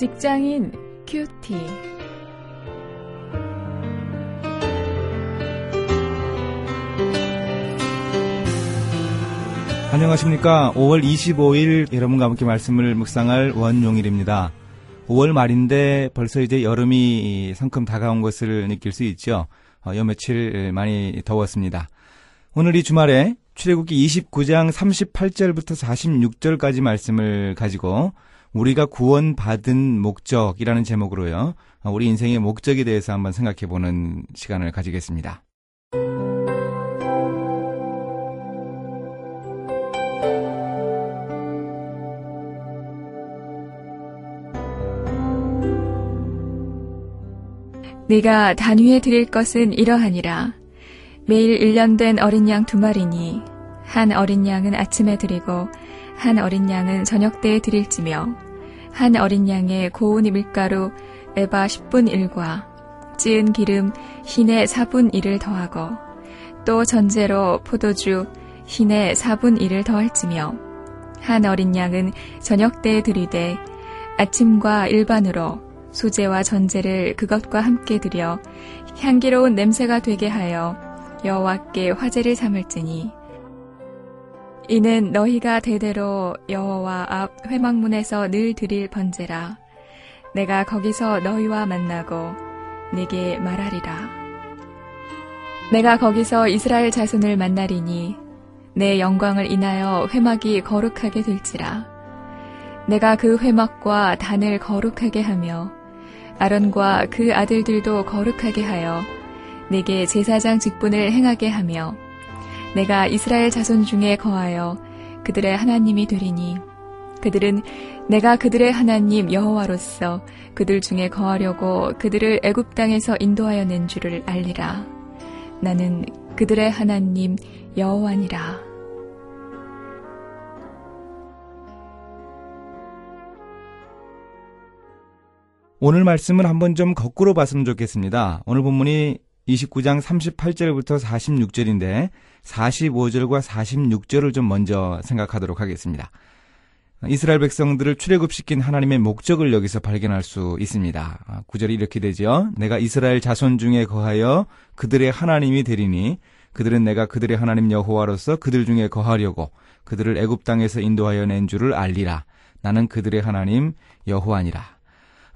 직장인 큐티. 안녕하십니까. 5월 25일 여러분과 함께 말씀을 묵상할 원용일입니다. 5월 말인데 벌써 이제 여름이 성큼 다가온 것을 느낄 수 있죠. 어, 요 며칠 많이 더웠습니다. 오늘 이 주말에 출애굽기 29장 38절부터 46절까지 말씀을 가지고 우리가 구원받은 목적이라는 제목으로요. 어, 우리 인생의 목적에 대해서 한번 생각해 보는 시간을 가지겠습니다. 네가 단위에 드릴 것은 이러하니라. 매일 1년 된 어린 양 두 마리니 한 어린 양은 아침에 드리고 한 어린 양은 저녁 때에 드릴지며 한 어린 양의 고운 밀가루 에바 10분 1과 찌은 기름 흰의 4분 1을 더하고 또 전제로 포도주 흰의 4분 1을 더할지며 한 어린 양은 저녁 때에 드리되 아침과 일반으로 소재와 전제를 그것과 함께 드려 향기로운 냄새가 되게 하여 여호와께 화제를 삼을지니 이는 너희가 대대로 여호와 앞 회막문에서 늘 드릴 번제라. 내가 거기서 너희와 만나고 네게 말하리라. 내가 거기서 이스라엘 자손을 만나리니 내 영광을 인하여 회막이 거룩하게 될지라. 내가 그 회막과 단을 거룩하게 하며 아론과 그 아들들도 거룩하게 하여 내게 제사장 직분을 행하게 하며 내가 이스라엘 자손 중에 거하여 그들의 하나님이 되리니. 그들은 내가 그들의 하나님 여호와로서 그들 중에 거하려고 그들을 애굽 땅에서 인도하여 낸 줄을 알리라. 나는 그들의 하나님 여호와니라. 오늘 말씀을 한번 좀 거꾸로 봤으면 좋겠습니다. 오늘 본문이 29장 38절부터 46절인데 45절과 46절을 좀 먼저 생각하도록 하겠습니다. 이스라엘 백성들을 출애굽시킨 하나님의 목적을 여기서 발견할 수 있습니다. 구절이 이렇게 되죠. 내가 이스라엘 자손 중에 거하여 그들의 하나님이 되리니 그들은 내가 그들의 하나님 여호와로서 그들 중에 거하려고 그들을 애굽 땅에서 인도하여 낸 줄을 알리라. 나는 그들의 하나님 여호와니라.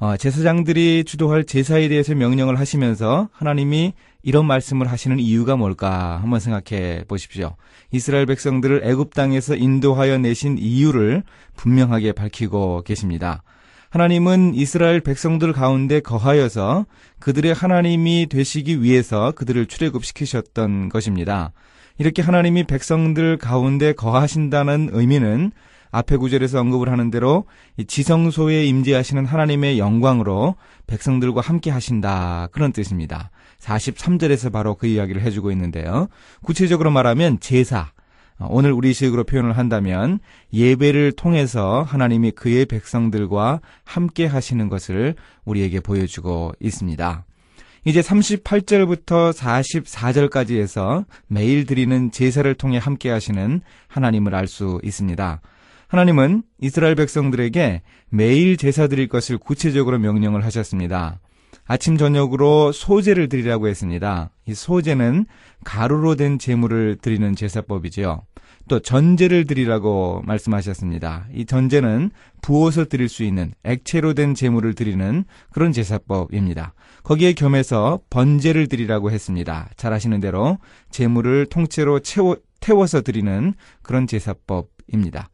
어, 제사장들이 주도할 제사에 대해서 명령을 하시면서 하나님이 이런 말씀을 하시는 이유가 뭘까 한번 생각해 보십시오. 이스라엘 백성들을 애굽 땅에서 인도하여 내신 이유를 분명하게 밝히고 계십니다. 하나님은 이스라엘 백성들 가운데 거하여서 그들의 하나님이 되시기 위해서 그들을 출애굽시키셨던 것입니다. 이렇게 하나님이 백성들 가운데 거하신다는 의미는 앞에 구절에서 언급을 하는 대로 지성소에 임재하시는 하나님의 영광으로 백성들과 함께 하신다. 그런 뜻입니다. 43절에서 바로 그 이야기를 해주고 있는데요. 구체적으로 말하면 제사. 오늘 우리식으로 표현을 한다면 예배를 통해서 하나님이 그의 백성들과 함께 하시는 것을 우리에게 보여주고 있습니다. 이제 38절부터 44절까지 해서 매일 드리는 제사를 통해 함께 하시는 하나님을 알 수 있습니다. 하나님은 이스라엘 백성들에게 매일 제사 드릴 것을 구체적으로 명령을 하셨습니다. 아침 저녁으로 소제를 드리라고 했습니다. 이 소제는 가루로 된 제물을 드리는 제사법이지요. 또 전제를 드리라고 말씀하셨습니다. 이 전제는 부어서 드릴 수 있는 액체로 된 제물을 드리는 그런 제사법입니다. 거기에 겸해서 번제를 드리라고 했습니다. 잘 아시는 대로 제물을 통째로 채워, 태워서 드리는 그런 제사법입니다.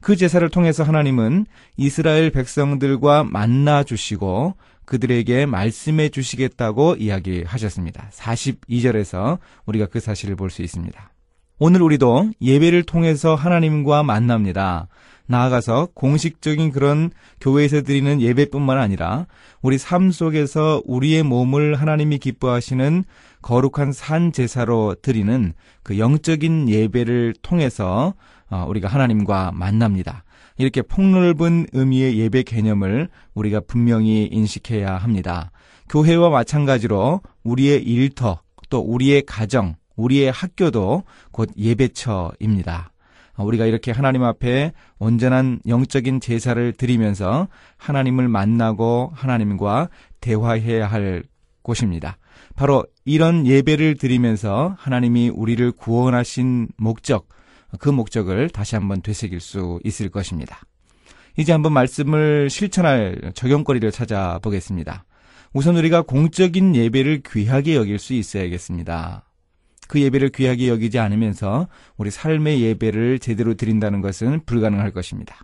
그 제사를 통해서 하나님은 이스라엘 백성들과 만나 주시고 그들에게 말씀해 주시겠다고 이야기하셨습니다. 42절에서 우리가 그 사실을 볼 수 있습니다. 오늘 우리도 예배를 통해서 하나님과 만납니다. 나아가서 공식적인 그런 교회에서 드리는 예배뿐만 아니라 우리 삶 속에서 우리의 몸을 하나님이 기뻐하시는 거룩한 산 제사로 드리는 그 영적인 예배를 통해서 어, 우리가 하나님과 만납니다. 이렇게 폭넓은 의미의 예배 개념을 우리가 분명히 인식해야 합니다. 교회와 마찬가지로 우리의 일터, 또 우리의 가정, 우리의 학교도 곧 예배처입니다. 우리가 이렇게 하나님 앞에 온전한 영적인 제사를 드리면서 하나님을 만나고 하나님과 대화해야 할 곳입니다. 바로 이런 예배를 드리면서 하나님이 우리를 구원하신 목적, 그 목적을 다시 한번 되새길 수 있을 것입니다. 이제 한번 말씀을 실천할 적용거리를 찾아보겠습니다. 우선 우리가 공적인 예배를 귀하게 여길 수 있어야겠습니다. 그 예배를 귀하게 여기지 않으면서 우리 삶의 예배를 제대로 드린다는 것은 불가능할 것입니다.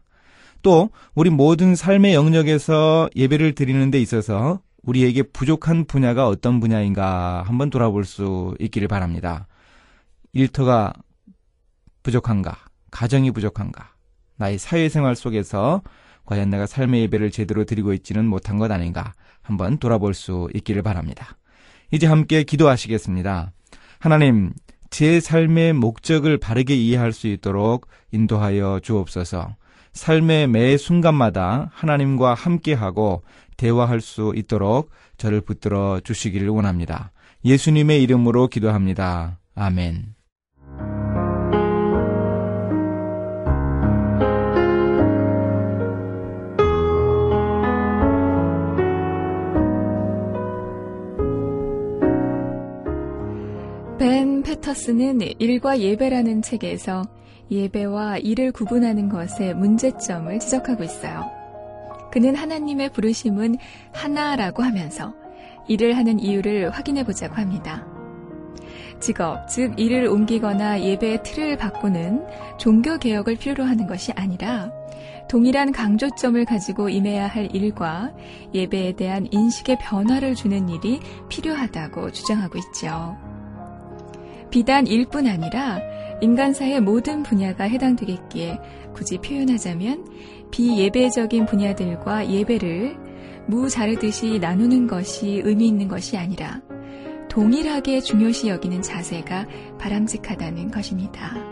또 우리 모든 삶의 영역에서 예배를 드리는 데 있어서 우리에게 부족한 분야가 어떤 분야인가 한번 돌아볼 수 있기를 바랍니다. 일터가 부족한가? 가정이 부족한가? 나의 사회생활 속에서 과연 내가 삶의 예배를 제대로 드리고 있지는 못한 것 아닌가? 한번 돌아볼 수 있기를 바랍니다. 이제 함께 기도하시겠습니다. 하나님, 제 삶의 목적을 바르게 이해할 수 있도록 인도하여 주옵소서. 삶의 매 순간마다 하나님과 함께하고 대화할 수 있도록 저를 붙들어 주시기를 원합니다. 예수님의 이름으로 기도합니다. 아멘. 벤 페터스는 일과 예배라는 책에서 예배와 일을 구분하는 것의 문제점을 지적하고 있어요. 그는 하나님의 부르심은 하나라고 하면서 일을 하는 이유를 확인해 보자고 합니다. 직업, 즉 일을 옮기거나 예배의 틀을 바꾸는 종교 개혁을 필요로 하는 것이 아니라 동일한 강조점을 가지고 임해야 할 일과 예배에 대한 인식의 변화를 주는 일이 필요하다고 주장하고 있죠. 비단 일뿐 아니라 인간사의 모든 분야가 해당되겠기에 굳이 표현하자면 비예배적인 분야들과 예배를 무 자르듯이 나누는 것이 의미 있는 것이 아니라 동일하게 중요시 여기는 자세가 바람직하다는 것입니다.